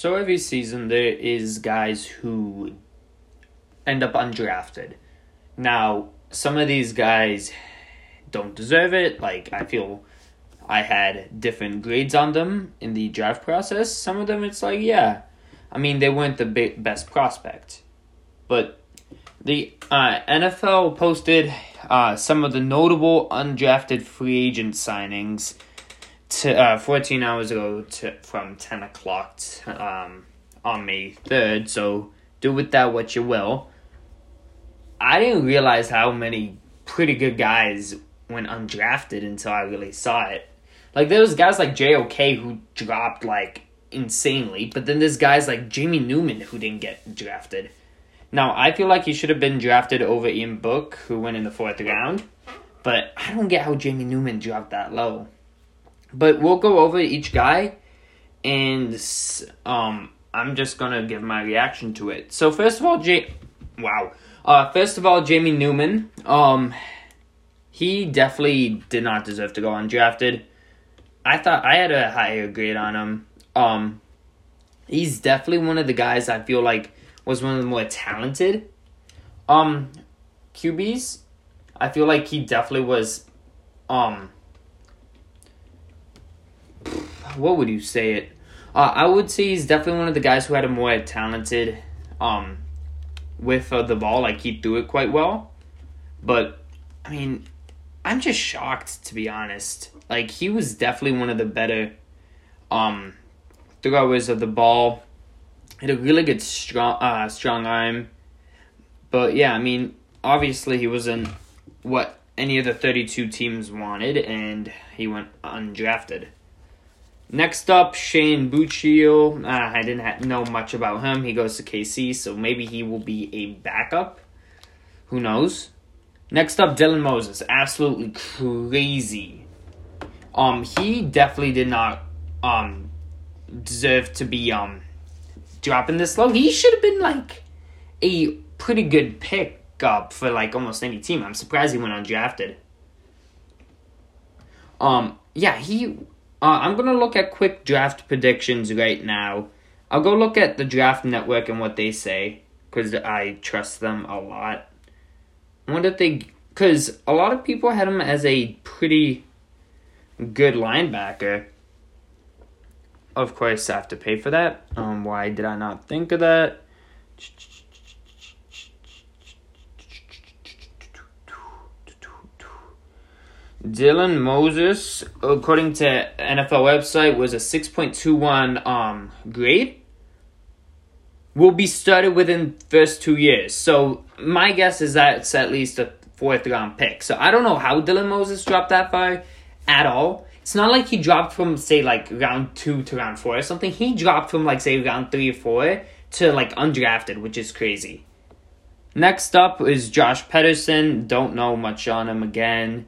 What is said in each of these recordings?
So every season there is guys who end up undrafted. Now, some of these guys don't deserve it. Like I feel I had different grades on them in the draft process. Some of them it's like, yeah. I mean, they weren't the best prospect. But the uh, NFL posted uh, some of the notable undrafted free agent signings to uh, 14 hours ago to, from 10 o'clock um, on May 3rd. So do with that what you will. I didn't realize how many pretty good guys went undrafted until I really saw it. Like there was guys like JOK who dropped like insanely, but then there's guys like Jamie Newman who didn't get drafted. Now I feel like he should have been drafted over Ian Book, who went in the fourth round, but I don't get how Jamie Newman dropped that low. But we'll go over each guy, and um, I'm just gonna give my reaction to it. So first of all, J, wow. Uh, first of all, Jamie Newman. Um, he definitely did not deserve to go undrafted. I thought I had a higher grade on him. Um, he's definitely one of the guys I feel like was one of the more talented um QBs. I feel like he definitely was um what would you say it? Uh, I would say he's definitely one of the guys who had a more talented um with uh, the ball. Like he threw it quite well, but I mean, I'm just shocked to be honest. Like he was definitely one of the better um throwers of the ball. Had a really good strong uh strong arm. But yeah, I mean, obviously he wasn't what any of the 32 teams wanted and he went undrafted. Next up, Shane Buechele. Uh, I didn't ha- know much about him. He goes to KC, so maybe he will be a backup. Who knows? Next up, Dylan Moses. Absolutely crazy. Um, he definitely did not um deserve to be um dropping this low. He should have been like a pretty good pickup for like almost any team. I'm surprised he went undrafted. Um, yeah, he uh, I'm gonna look at quick draft predictions right now. I'll go look at the Draft Network and what they say because I trust them a lot. I wonder if they, because a lot of people had him as a pretty good linebacker. Of course, I have to pay for that. Um, why did I not think of that? Dylan Moses, according to NFL website, was a 6.21 um, grade. Will be started within first two years. So my guess is that it's at least a fourth round pick. So I don't know how Dylan Moses dropped that far at all. It's not like he dropped from say like round two to round four or something. He dropped from like say round three or four to like undrafted, which is crazy. Next up is Josh Pederson. Don't know much on him again.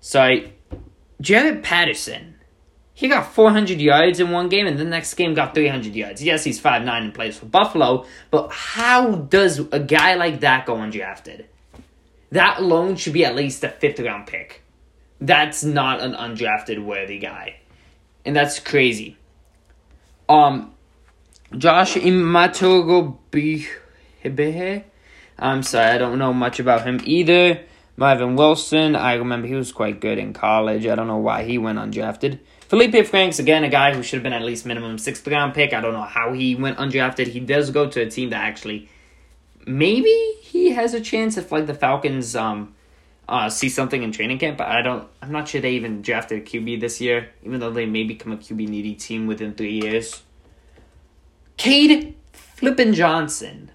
So, Jaret Patterson, he got 400 yards in one game, and the next game got 300 yards. Yes, he's 5'9 and plays for Buffalo, but how does a guy like that go undrafted? That alone should be at least a fifth round pick. That's not an undrafted worthy guy. And that's crazy. Um, Josh Imatorbhebhe. I'm sorry, I don't know much about him either. Marvin Wilson, I remember he was quite good in college. I don't know why he went undrafted. Feleipe Franks, again, a guy who should have been at least minimum sixth round pick. I don't know how he went undrafted. He does go to a team that actually maybe he has a chance if like the Falcons um uh see something in training camp. But I don't I'm not sure they even drafted a QB this year, even though they may become a QB needy team within three years. Cade Flippin Johnson.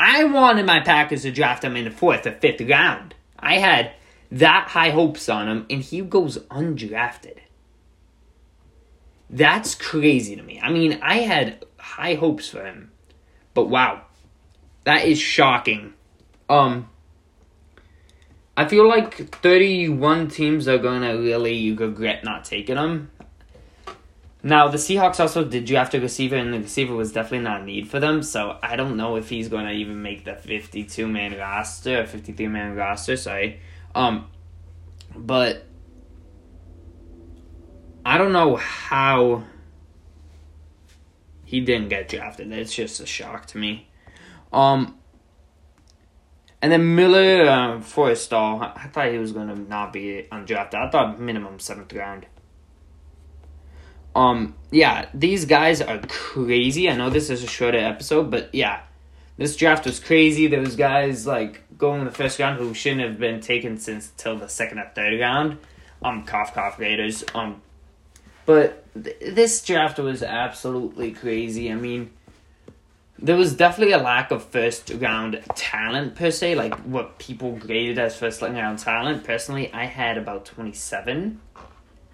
I wanted my Packers to draft him in the fourth or fifth round. I had that high hopes on him, and he goes undrafted. That's crazy to me. I mean, I had high hopes for him, but wow, that is shocking. Um, I feel like 31 teams are gonna really regret not taking him. Now, the Seahawks also did draft a receiver, and the receiver was definitely not a need for them, so I don't know if he's going to even make the 52 man roster, 53 man roster, sorry. Um, but I don't know how he didn't get drafted. It's just a shock to me. Um, and then Miller uh, Forristall, I thought he was gonna not be undrafted. I thought minimum seventh round. Um, yeah, these guys are crazy. I know this is a shorter episode, but yeah, this draft was crazy. There was guys like going in the first round who shouldn't have been taken since till the second or third round. Um, cough cough Raiders. Um, but th- this draft was absolutely crazy. I mean, there was definitely a lack of first round talent per se, like what people graded as first round talent. Personally, I had about twenty seven,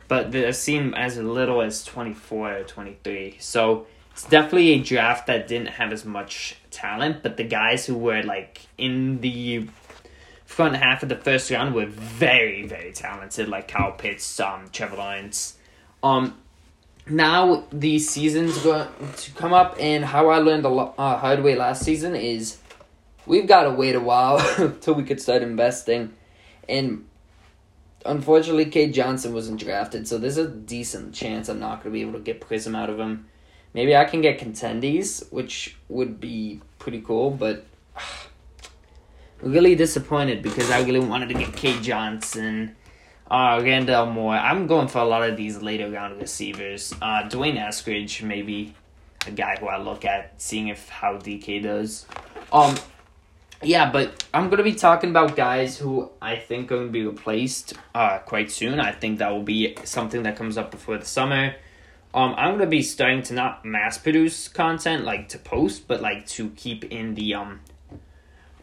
but I've seen as little as twenty four or twenty three. So it's definitely a draft that didn't have as much talent, but the guys who were like in the front half of the first round were very, very talented, like Kyle Pitts, um, Trevor Lawrence. Um, now the season's going to come up, and how I learned a lot, uh, hard way last season is we've got to wait a while till we could start investing, and unfortunately, Cade Johnson wasn't drafted, so there's a decent chance I'm not going to be able to get Prizm out of him. Maybe I can get contendies, which would be pretty cool, but really disappointed because I really wanted to get Cade Johnson, uh, Rondale Moore. I'm going for a lot of these later round receivers. Uh, D'Wayne Eskridge, maybe a guy who I look at, seeing if how DK does. Um, yeah, but I'm gonna be talking about guys who I think are gonna be replaced uh, quite soon. I think that will be something that comes up before the summer. Um, I'm gonna be starting to not mass produce content like to post, but like to keep in the um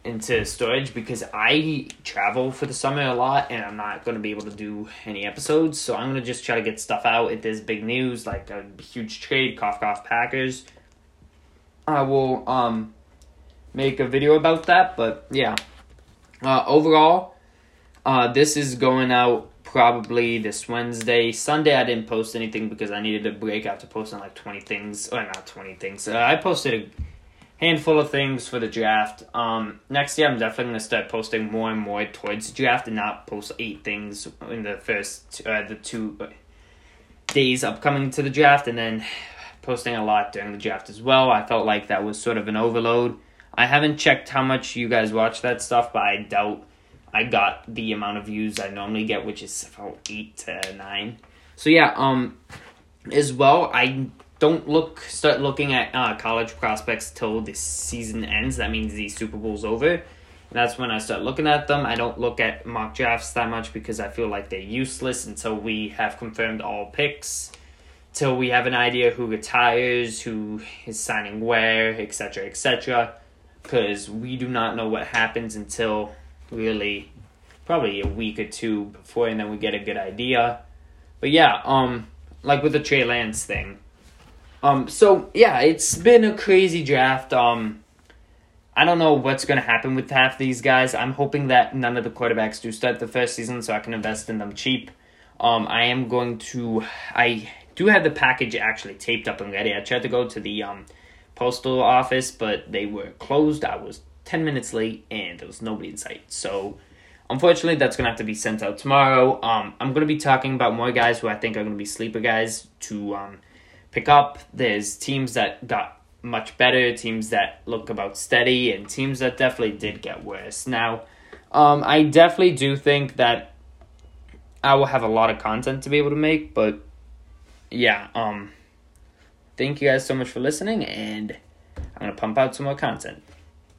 into storage because I travel for the summer a lot and I'm not gonna be able to do any episodes. So I'm gonna just try to get stuff out if there's big news like a huge trade, cough cough Packers. I will um make a video about that, but yeah. Uh, overall, uh, this is going out probably this Wednesday. Sunday, I didn't post anything because I needed a break after posting like 20 things. Or not 20 things. Uh, I posted a handful of things for the draft. Um, next year, I'm definitely going to start posting more and more towards the draft and not post eight things in the first, uh, the two days upcoming to the draft and then posting a lot during the draft as well. I felt like that was sort of an overload. I haven't checked how much you guys watch that stuff, but I doubt I got the amount of views I normally get, which is about eight to nine. So yeah, um, as well, I don't look start looking at uh, college prospects till the season ends. That means the Super Bowl's over. That's when I start looking at them. I don't look at mock drafts that much because I feel like they're useless until we have confirmed all picks, till we have an idea who retires, who is signing where, etc., etc. Because we do not know what happens until really probably a week or two before and then we get a good idea. But yeah, um like with the Trey Lance thing. Um so yeah, it's been a crazy draft. Um I don't know what's going to happen with half these guys. I'm hoping that none of the quarterbacks do start the first season so I can invest in them cheap. Um I am going to I do have the package actually taped up and ready. I tried to go to the um postal office, but they were closed. I was 10 minutes late and there was nobody in sight. So, unfortunately, that's going to have to be sent out tomorrow. Um, I'm going to be talking about more guys who I think are going to be sleeper guys to um, pick up. There's teams that got much better, teams that look about steady, and teams that definitely did get worse. Now, um, I definitely do think that I will have a lot of content to be able to make, but yeah, um, thank you guys so much for listening, and I'm going to pump out some more content.